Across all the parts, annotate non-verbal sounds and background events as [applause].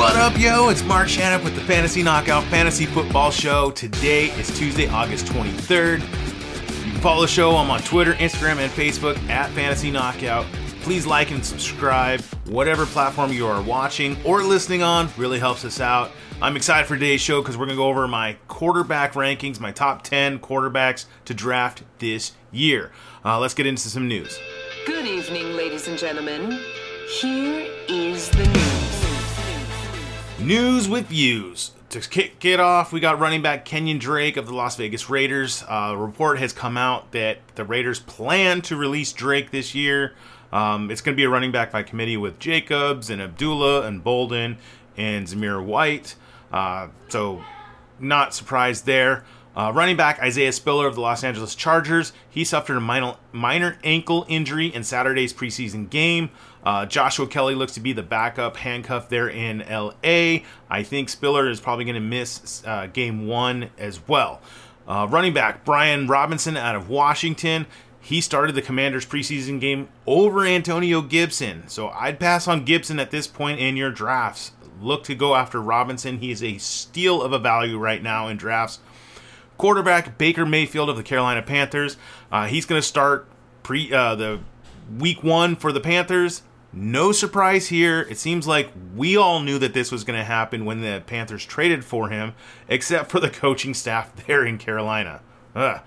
What up, yo? It's Mark Shannon with the Fantasy Knockout Fantasy Football Show. Today is Tuesday, August 23rd. You can follow the show. I'm on Twitter, Instagram, and Facebook at Fantasy Knockout. Please like and subscribe, whatever platform you are watching or listening on, really helps us out. I'm excited for today's show because we're going to go over my quarterback rankings, my top 10 quarterbacks to draft this year. Uh, let's get into some news. Good evening, ladies and gentlemen. Here is the news. News with views. To kick it off, we got running back Kenyan Drake of the Las Vegas Raiders. Uh, a report has come out that the Raiders plan to release Drake this year. Um, it's going to be a running back by committee with Jacobs and Abdullah and Bolden and Zamir White. Uh, so, not surprised there. Uh, running back Isaiah Spiller of the Los Angeles Chargers. He suffered a minor, minor ankle injury in Saturday's preseason game. Uh, Joshua Kelley looks to be the backup handcuff there in LA. I think Spiller is probably going to miss uh, game one as well. Uh, running back Brian Robinson out of Washington. He started the Commanders preseason game over Antonio Gibson. So I'd pass on Gibson at this point in your drafts. Look to go after Robinson. He is a steal of a value right now in drafts. Quarterback Baker Mayfield of the Carolina Panthers. Uh, he's going to start pre uh, the week one for the Panthers. No surprise here. It seems like we all knew that this was going to happen when the Panthers traded for him, except for the [laughs] coaching staff there in Carolina. Ugh.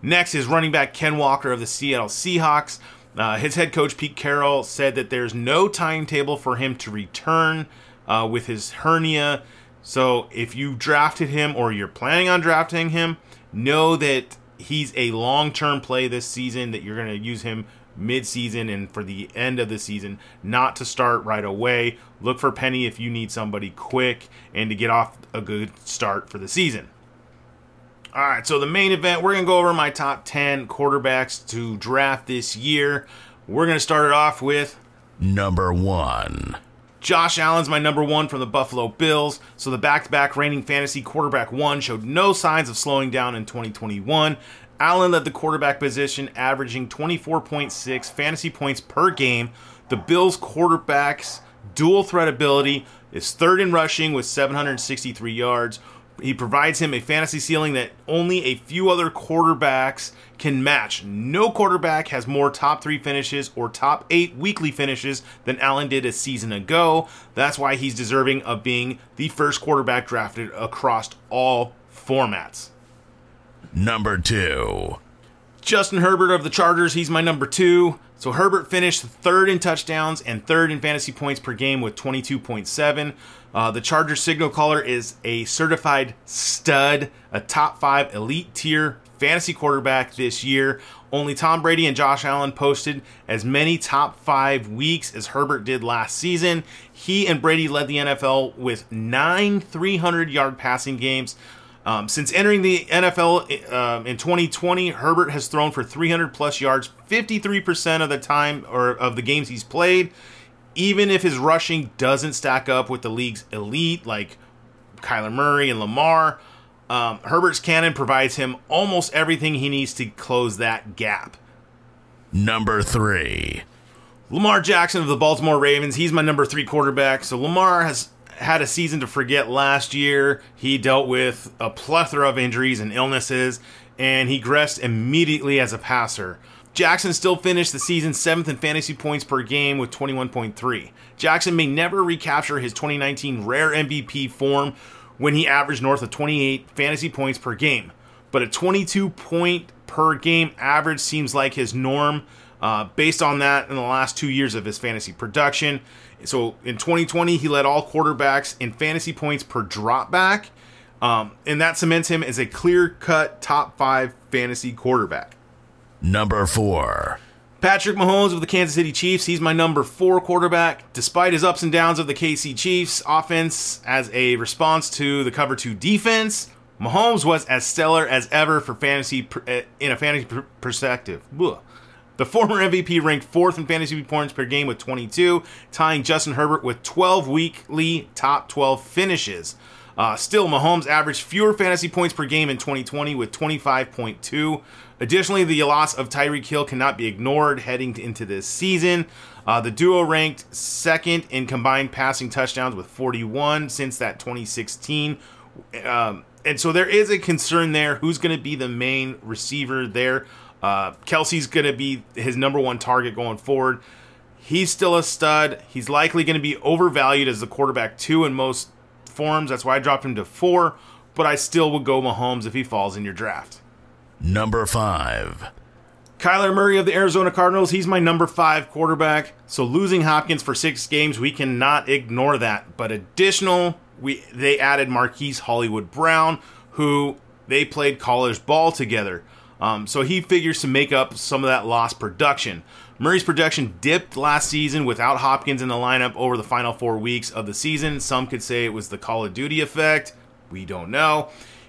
Next is running back Ken Walker of the Seattle Seahawks. Uh, his head coach Pete Carroll said that there's no timetable for him to return uh, with his hernia. So if you drafted him or you're planning on drafting him, know that he's a long term play this season, that you're going to use him mid season and for the end of the season, not to start right away. Look for Penny if you need somebody quick and to get off a good start for the season. All right, so the main event, we're going to go over my top 10 quarterbacks to draft this year. We're going to start it off with Number one. Josh Allen's my number one from the Buffalo Bills. So the back to back reigning fantasy quarterback one showed no signs of slowing down in 2021. Allen led the quarterback position, averaging 24.6 fantasy points per game. The Bills' quarterback's dual threat ability is third in rushing with 763 yards. He provides him a fantasy ceiling that only a few other quarterbacks can match. No quarterback has more top three finishes or top eight weekly finishes than Allen did a season ago. That's why he's deserving of being the first quarterback drafted across all formats. Number two. Justin Herbert of the Chargers, he's my number two. So Herbert finished third in touchdowns and third in fantasy points per game with 22.7. Uh, the Chargers signal caller is a certified stud, a top five elite tier fantasy quarterback this year. Only Tom Brady and Josh Allen posted as many top five weeks as Herbert did last season. He and Brady led the NFL with nine 300 yard passing games. Um, since entering the NFL uh, in 2020, Herbert has thrown for 300 plus yards 53% of the time or of the games he's played. Even if his rushing doesn't stack up with the league's elite, like Kyler Murray and Lamar, um, Herbert's cannon provides him almost everything he needs to close that gap. Number three. Lamar Jackson of the Baltimore Ravens, he's my number three quarterback. So Lamar has had a season to forget last year. He dealt with a plethora of injuries and illnesses, and he regressed immediately as a passer. Jackson still finished the season seventh in fantasy points per game with 21.3. Jackson may never recapture his 2019 rare MVP form when he averaged north of 28 fantasy points per game, but a 22 point per game average seems like his norm. Uh, based on that, in the last two years of his fantasy production, so in 2020, he led all quarterbacks in fantasy points per dropback, um, and that cements him as a clear cut top five fantasy quarterback. Number four. Patrick Mahomes of the Kansas City Chiefs, he's my number four quarterback. Despite his ups and downs of the KC Chiefs offense as a response to the cover two defense, Mahomes was as stellar as ever for fantasy eh, in a fantasy perspective. Ugh. The former MVP ranked fourth in fantasy points per game with 22, tying Justin Herbert with 12 weekly top 12 finishes. Uh, still, Mahomes averaged fewer fantasy points per game in 2020 with 25.2. Additionally, the loss of Tyreek Hill cannot be ignored heading into this season. Uh, the duo ranked second in combined passing touchdowns with 41 since that 2016. Um, and so there is a concern there. Who's going to be the main receiver there? Uh, Kelce's going to be his number one target going forward. He's still a stud. He's likely going to be overvalued as the quarterback two in most forms. That's why I dropped him to four. But I still would go Mahomes if he falls in your draft. Number 5. Kyler Murray of the Arizona Cardinals, he's my number five quarterback. So losing Hopkins for six games, we cannot ignore that. But additional, we they added Marquise Hollywood Brown, who they played college ball together. Um, so he figures to make up some of that lost production. Murray's production dipped last season without Hopkins in the lineup over the final four weeks of the season. Some could say it was the Call of Duty effect. We don't know.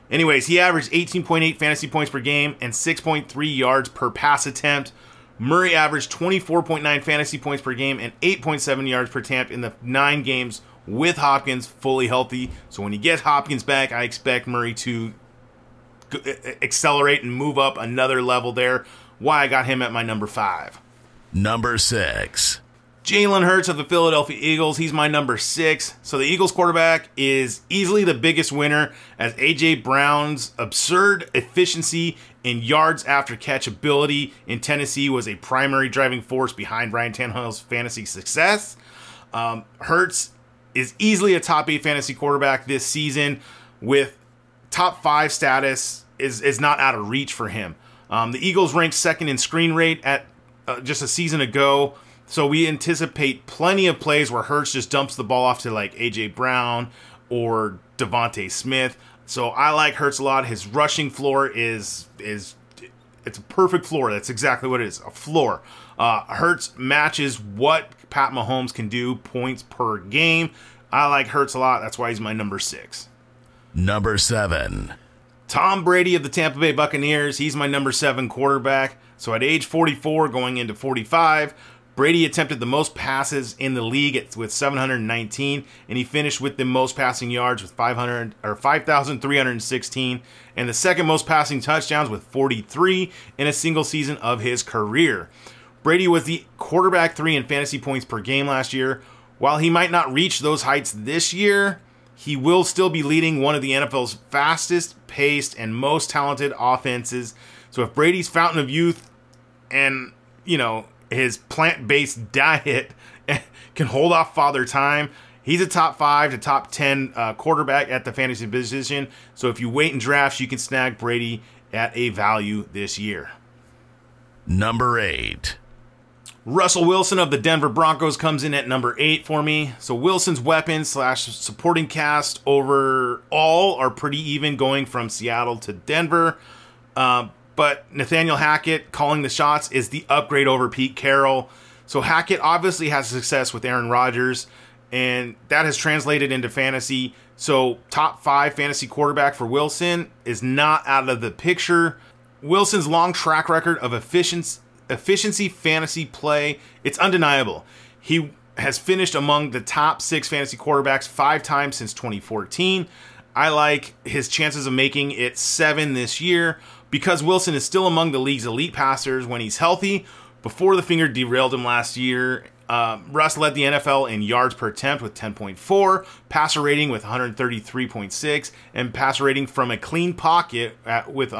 Anyways, he averaged 18.8 fantasy points per game and 6.3 yards per pass attempt. Murray averaged 24.9 fantasy points per game and 8.7 yards per attempt in the nine games with Hopkins fully healthy. So when he gets Hopkins back, I expect Murray to accelerate and move up another level there. Why I got him at my number five. Number 6. Jalen Hurts of the Philadelphia Eagles, he's my number six. So the Eagles quarterback is easily the biggest winner as A.J. Brown's absurd efficiency in yards after catch ability in Tennessee was a primary driving force behind Ryan Tannehill's fantasy success. Um, Hurts is easily a top eight fantasy quarterback this season with top five status is, is not out of reach for him. Um, the Eagles ranked second in screen rate at uh, just a season ago. So we anticipate plenty of plays where Hurts just dumps the ball off to like AJ Brown or DeVonta Smith. So I like Hurts a lot. His rushing floor is is it's a perfect floor. That's exactly what it is, a floor. Uh, Hurts matches what Pat Mahomes can do points per game. I like Hurts a lot. That's why he's my number six. Number 7. Tom Brady of the Tampa Bay Buccaneers. He's my number seven quarterback. So at age 44, going into 45, Brady attempted the most passes in the league with 719, and he finished with the most passing yards with 500 or 5,316, and the second most passing touchdowns with 43 in a single season of his career. Brady was the quarterback three in fantasy points per game last year. While he might not reach those heights this year, he will still be leading one of the NFL's fastest paced and most talented offenses. So if Brady's fountain of youth and, you know, his plant based [laughs] diet [laughs] can hold off father time. He's a top five to top 10 uh, quarterback at the fantasy position. So if you wait in drafts, you can snag Brady at a value this year. Number 8. Russell Wilson of the Denver Broncos comes in at number eight for me. So Wilson's weapons slash supporting cast overall are pretty even, going from Seattle to Denver. Uh, but Nathaniel Hackett calling the shots is the upgrade over Pete Carroll. So Hackett obviously has success with Aaron Rodgers, and that has translated into fantasy. So top five fantasy quarterback for Wilson is not out of the picture. Wilson's long track record of efficiency, efficiency fantasy play, it's undeniable. He has finished among the top six fantasy quarterbacks five times since 2014. I like his chances of making it seven this year because Wilson is still among the league's elite passers when he's healthy. Before the finger derailed him last year, uh, Russ led the NFL in yards per attempt with 10.4, passer rating with 133.6, and passer rating from a clean pocket at, with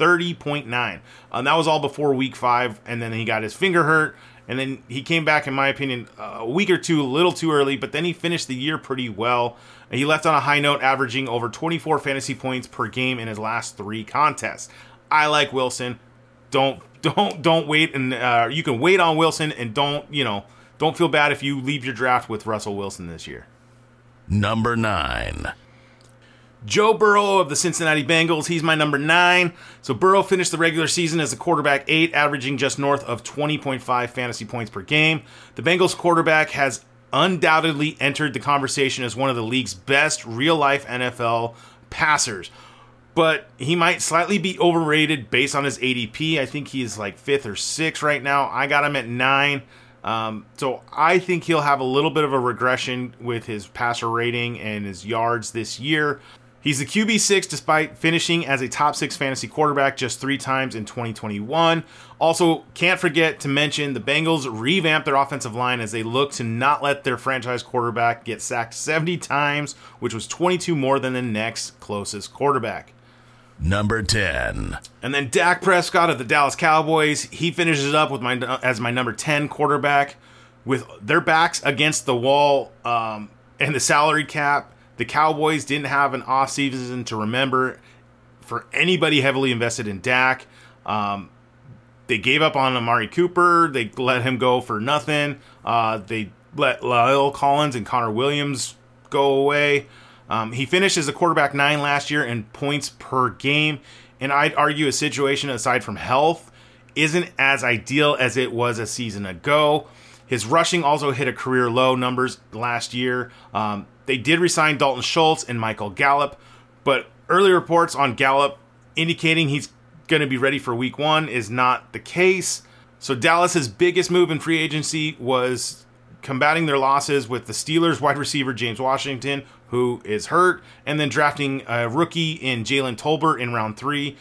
130.9. Uh, that was all before week five, and then he got his finger hurt, and then he came back, in my opinion, a week or two, a little too early, but then he finished the year pretty well. He left on a high note, averaging over 24 fantasy points per game in his last three contests. I like Wilson. Don't [laughs] don't don't wait, and uh, you can wait on Wilson, and don't you know don't feel bad if you leave your draft with Russell Wilson this year. Number nine. Joe Burrow of the Cincinnati Bengals, he's my number nine. So Burrow finished the regular season as a quarterback eight, averaging just north of 20.5 fantasy points per game. The Bengals quarterback has undoubtedly entered the conversation as one of the league's best real life NFL passers. But he might slightly be overrated based on his ADP. I think he's like fifth or sixth right now. I got him at nine. Um, so I think he'll have a little bit of a regression with his passer rating and his yards this year. He's the QB6 despite finishing as a top six fantasy quarterback just three times in 2021. Also, can't forget to mention the Bengals revamped their offensive line as they look to not let their franchise quarterback get sacked 70 times, which was 22 more than the next closest quarterback. Number 10. And then Dak Prescott of the Dallas Cowboys, he finishes up with my as my number 10 quarterback with their backs against the wall um, and the salary cap the Cowboys didn't have an offseason to remember for anybody heavily invested in Dak. Um, they gave up on Amari Cooper. They let him go for nothing. Uh, they let La'el Collins and Connor Williams go away. Um, he finished as a quarterback nine last year in points per game. And I'd argue a situation aside from health isn't as ideal as it was a season ago. His rushing also hit a career low numbers last year. Um, they did resign Dalton Schultz and Michael Gallup, but early reports on Gallup indicating he's going to be ready for week one is not the case. So Dallas's biggest move in free agency was combating their losses with the Steelers wide receiver James Washington, who is hurt, and then drafting a rookie in Jalen Tolbert in round three.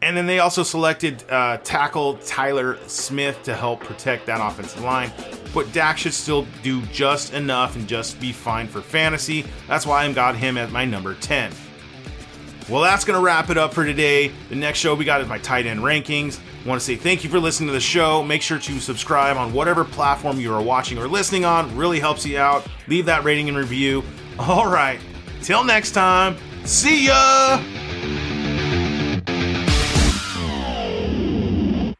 And then they also selected uh, tackle Tyler Smith to help protect that offensive line. But Dak should still do just enough and just be fine for fantasy. That's why I got him at my number 10. Well, that's going to wrap it up for today. The next show we got is my tight end rankings. I want to say thank you for listening to the show. Make sure to subscribe on whatever platform you are watching or listening on. Really helps you out. Leave that rating and review. All right. Till next time. See ya.